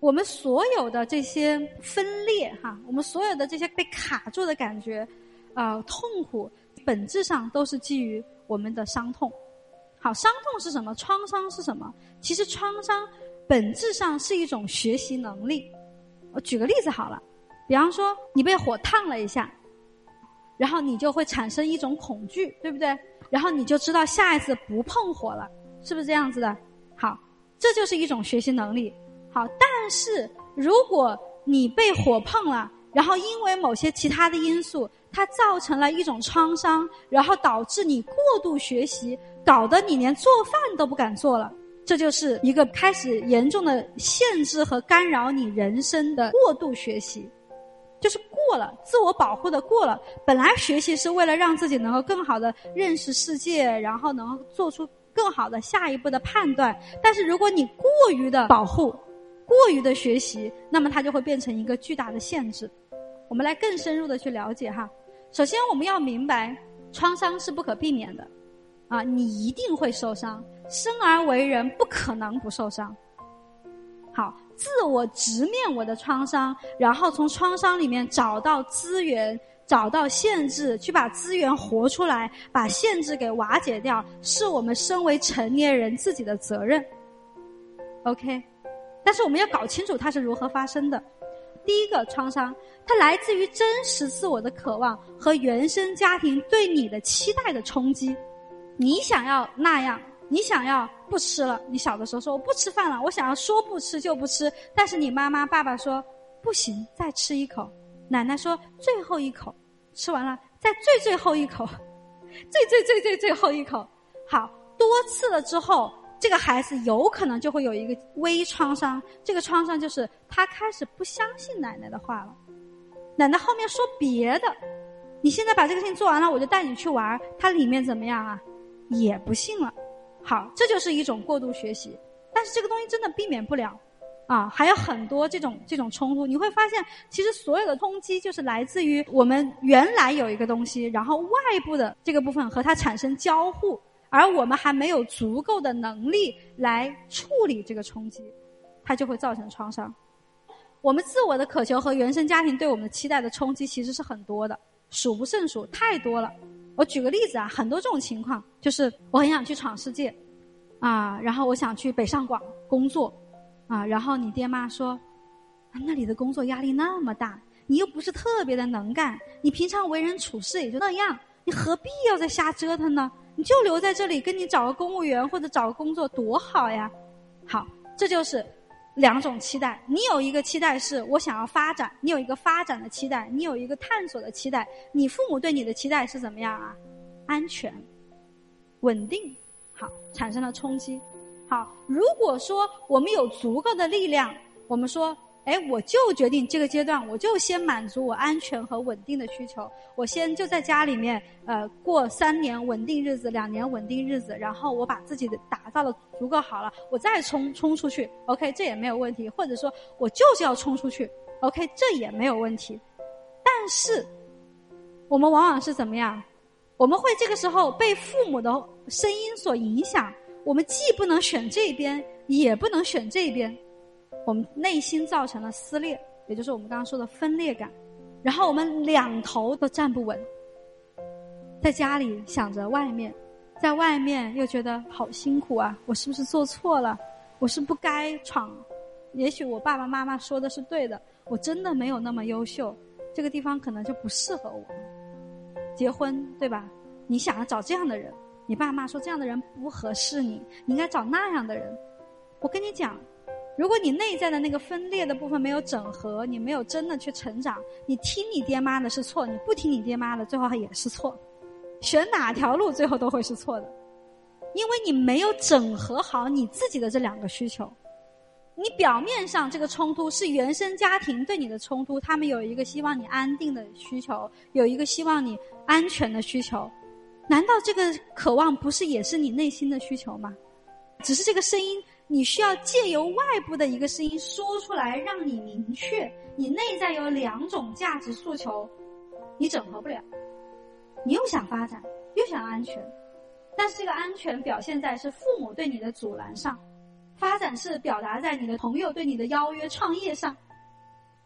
我们所有的这些分裂哈，我们所有的这些被卡住的感觉，啊，痛苦，本质上都是基于我们的伤痛。好，伤痛是什么？创伤是什么？其实创伤本质上是一种学习能力。我举个例子好了，比方说你被火烫了一下，然后你就会产生一种恐惧，对不对？然后你就知道下一次不碰火了，是不是这样子的？好，这就是一种学习能力。好，但是如果你被火碰了，然后因为某些其他的因素，它造成了一种创伤，然后导致你过度学习，搞得你连做饭都不敢做了，这就是一个开始严重的限制和干扰你人生的过度学习，就是过了自我保护的过了。本来学习是为了让自己能够更好的认识世界，然后能够做出更好的下一步的判断，但是如果你过于的保护。过于的学习，那么它就会变成一个巨大的限制。我们来更深入的去了解哈。首先，我们要明白，创伤是不可避免的，啊，你一定会受伤。生而为人，不可能不受伤。好，自我直面我的创伤，然后从创伤里面找到资源，找到限制，去把资源活出来，把限制给瓦解掉，是我们身为成年人自己的责任。OK。但是我们要搞清楚它是如何发生的。第一个创伤，它来自于真实自我的渴望和原生家庭对你的期待的冲击。你想要那样，你想要不吃了。你小的时候说我不吃饭了，我想要说不吃就不吃。但是你妈妈、爸爸说不行，再吃一口。奶奶说最后一口，吃完了再最最后一口，最最最最最后一口。好多次了之后。这个孩子有可能就会有一个微创伤，这个创伤就是他开始不相信奶奶的话了。奶奶后面说别的，你现在把这个事情做完了，我就带你去玩儿。他里面怎么样啊？也不信了。好，这就是一种过度学习。但是这个东西真的避免不了啊，还有很多这种这种冲突。你会发现，其实所有的冲击就是来自于我们原来有一个东西，然后外部的这个部分和它产生交互。而我们还没有足够的能力来处理这个冲击，它就会造成创伤。我们自我的渴求和原生家庭对我们的期待的冲击其实是很多的，数不胜数，太多了。我举个例子啊，很多这种情况，就是我很想去闯世界，啊，然后我想去北上广工作，啊，然后你爹妈说，那里的工作压力那么大，你又不是特别的能干，你平常为人处事也就那样，你何必要再瞎折腾呢？你就留在这里，跟你找个公务员或者找个工作多好呀！好，这就是两种期待。你有一个期待是我想要发展，你有一个发展的期待，你有一个探索的期待。你父母对你的期待是怎么样啊？安全、稳定，好，产生了冲击。好，如果说我们有足够的力量，我们说。哎，我就决定这个阶段，我就先满足我安全和稳定的需求。我先就在家里面，呃，过三年稳定日子，两年稳定日子，然后我把自己的打造的足够好了，我再冲冲出去，OK，这也没有问题。或者说我就是要冲出去，OK，这也没有问题。但是，我们往往是怎么样？我们会这个时候被父母的声音所影响，我们既不能选这边，也不能选这边。我们内心造成了撕裂，也就是我们刚刚说的分裂感，然后我们两头都站不稳，在家里想着外面，在外面又觉得好辛苦啊！我是不是做错了？我是不该闯？也许我爸爸妈妈说的是对的，我真的没有那么优秀，这个地方可能就不适合我。结婚对吧？你想要找这样的人，你爸妈说这样的人不合适你，你应该找那样的人。我跟你讲。如果你内在的那个分裂的部分没有整合，你没有真的去成长，你听你爹妈的是错，你不听你爹妈的，最后也是错。选哪条路最后都会是错的，因为你没有整合好你自己的这两个需求。你表面上这个冲突是原生家庭对你的冲突，他们有一个希望你安定的需求，有一个希望你安全的需求，难道这个渴望不是也是你内心的需求吗？只是这个声音。你需要借由外部的一个声音说出来，让你明确你内在有两种价值诉求，你整合不了，你又想发展，又想安全，但是这个安全表现在是父母对你的阻拦上，发展是表达在你的朋友对你的邀约创业上，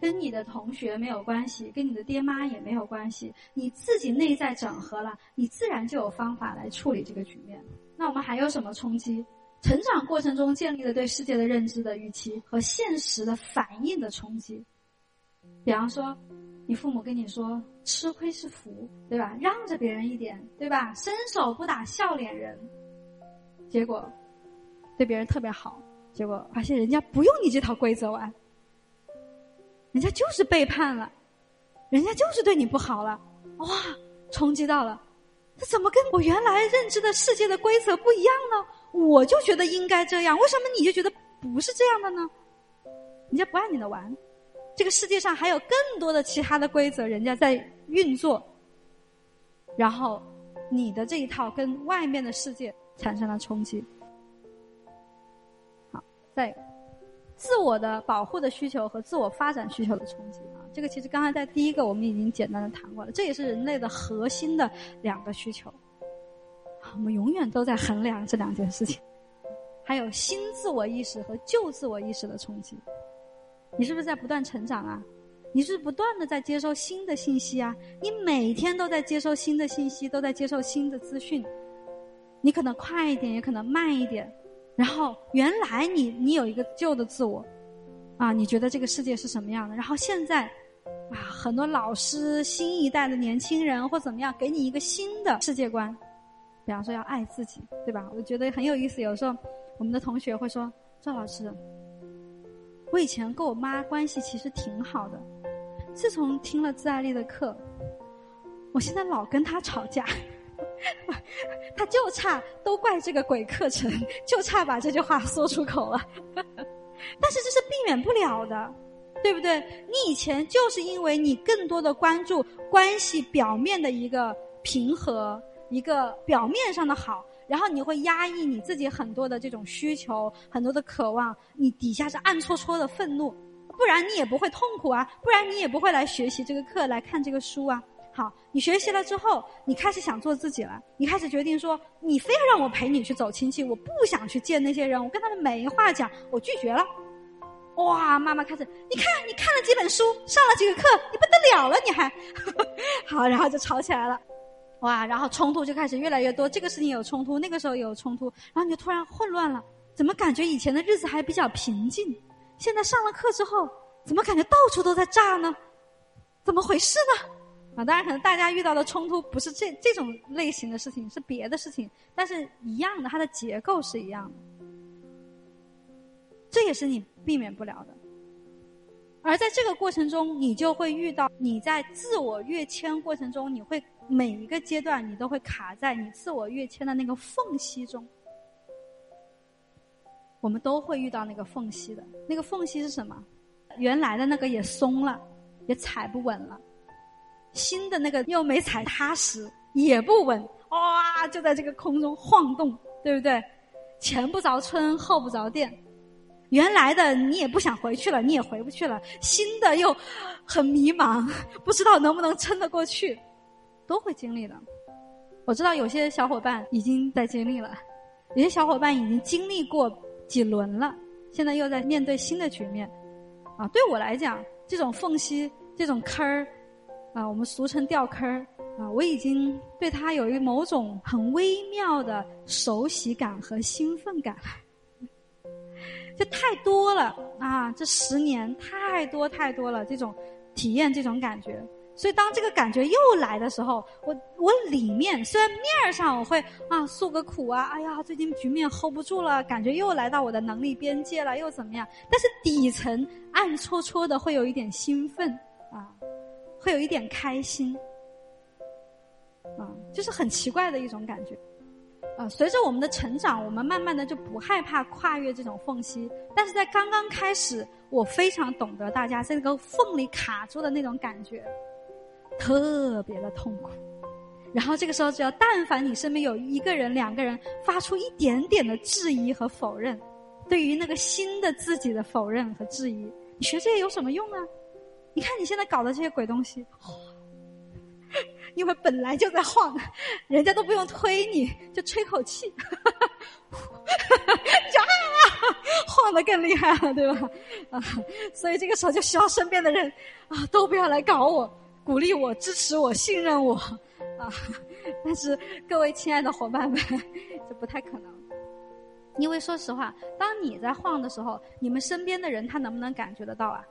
跟你的同学没有关系，跟你的爹妈也没有关系，你自己内在整合了，你自然就有方法来处理这个局面。那我们还有什么冲击？成长过程中建立了对世界的认知的预期和现实的反应的冲击。比方说，你父母跟你说“吃亏是福”，对吧？让着别人一点，对吧？伸手不打笑脸人，结果对别人特别好，结果发现人家不用你这套规则玩，人家就是背叛了，人家就是对你不好了，哇，冲击到了，这怎么跟我原来认知的世界的规则不一样呢？我就觉得应该这样，为什么你就觉得不是这样的呢？人家不按你的玩。这个世界上还有更多的其他的规则，人家在运作，然后你的这一套跟外面的世界产生了冲击。好，在自我的保护的需求和自我发展需求的冲击啊，这个其实刚才在第一个我们已经简单的谈过了，这也是人类的核心的两个需求。我们永远都在衡量这两件事情，还有新自我意识和旧自我意识的冲击。你是不是在不断成长啊？你是不断的在接收新的信息啊？你每天都在接收新的信息，都在接受新的资讯。你可能快一点，也可能慢一点。然后原来你你有一个旧的自我，啊，你觉得这个世界是什么样的？然后现在，啊，很多老师、新一代的年轻人或怎么样，给你一个新的世界观。比方说要爱自己，对吧？我觉得很有意思。有时候我们的同学会说：“赵老师。”我以前跟我妈关系其实挺好的，自从听了自爱力的课，我现在老跟她吵架，她就差都怪这个鬼课程，就差把这句话说出口了。但是这是避免不了的，对不对？你以前就是因为你更多的关注关系表面的一个平和，一个表面上的好。然后你会压抑你自己很多的这种需求，很多的渴望，你底下是暗戳戳的愤怒，不然你也不会痛苦啊，不然你也不会来学习这个课，来看这个书啊。好，你学习了之后，你开始想做自己了，你开始决定说，你非要让我陪你去走亲戚，我不想去见那些人，我跟他们没话讲，我拒绝了。哇，妈妈开始，你看你看了几本书，上了几个课，你不得了了，你还 好，然后就吵起来了。哇，然后冲突就开始越来越多，这个事情有冲突，那个时候有冲突，然后你就突然混乱了。怎么感觉以前的日子还比较平静，现在上了课之后，怎么感觉到处都在炸呢？怎么回事呢？啊，当然可能大家遇到的冲突不是这这种类型的事情，是别的事情，但是一样的，它的结构是一样的，这也是你避免不了的。而在这个过程中，你就会遇到你在自我跃迁过程中，你会。每一个阶段，你都会卡在你自我跃迁的那个缝隙中。我们都会遇到那个缝隙的，那个缝隙是什么？原来的那个也松了，也踩不稳了；新的那个又没踩踏实，也不稳，哇，就在这个空中晃动，对不对？前不着村后不着店，原来的你也不想回去了，你也回不去了；新的又很迷茫，不知道能不能撑得过去。都会经历的，我知道有些小伙伴已经在经历了，有些小伙伴已经经历过几轮了，现在又在面对新的局面。啊，对我来讲，这种缝隙、这种坑儿，啊，我们俗称掉坑儿，啊，我已经对它有一某种很微妙的熟悉感和兴奋感了，这太多了啊！这十年太多太多了，这种体验，这种感觉。所以，当这个感觉又来的时候，我我里面虽然面儿上我会啊诉个苦啊，哎呀，最近局面 hold 不住了，感觉又来到我的能力边界了，又怎么样？但是底层暗戳戳的会有一点兴奋啊，会有一点开心，啊，就是很奇怪的一种感觉。啊，随着我们的成长，我们慢慢的就不害怕跨越这种缝隙。但是在刚刚开始，我非常懂得大家在这个缝里卡住的那种感觉。特别的痛苦，然后这个时候，只要但凡你身边有一个人、两个人发出一点点的质疑和否认，对于那个新的自己的否认和质疑，你学这些有什么用啊？你看你现在搞的这些鬼东西，因为本来就在晃，人家都不用推你就吹口气，你 就啊，的更厉害了，对吧？啊，所以这个时候就需要身边的人啊，都不要来搞我，鼓励我，支持我，信任我 啊。但是各位亲爱的伙伴们，这不太可能，因为说实话，当你在晃的时候，你们身边的人他能不能感觉得到啊？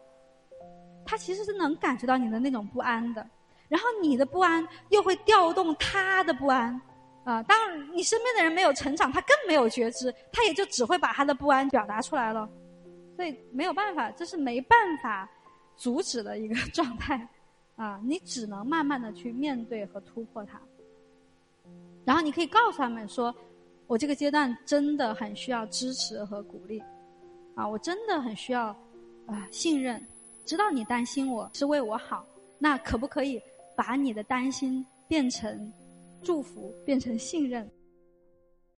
他其实是能感觉到你的那种不安的，然后你的不安又会调动他的不安。啊，当你身边的人没有成长，他更没有觉知，他也就只会把他的不安表达出来了，所以没有办法，这是没办法阻止的一个状态，啊，你只能慢慢的去面对和突破它。然后你可以告诉他们说，我这个阶段真的很需要支持和鼓励，啊，我真的很需要啊信任，知道你担心我是为我好，那可不可以把你的担心变成？祝福变成信任。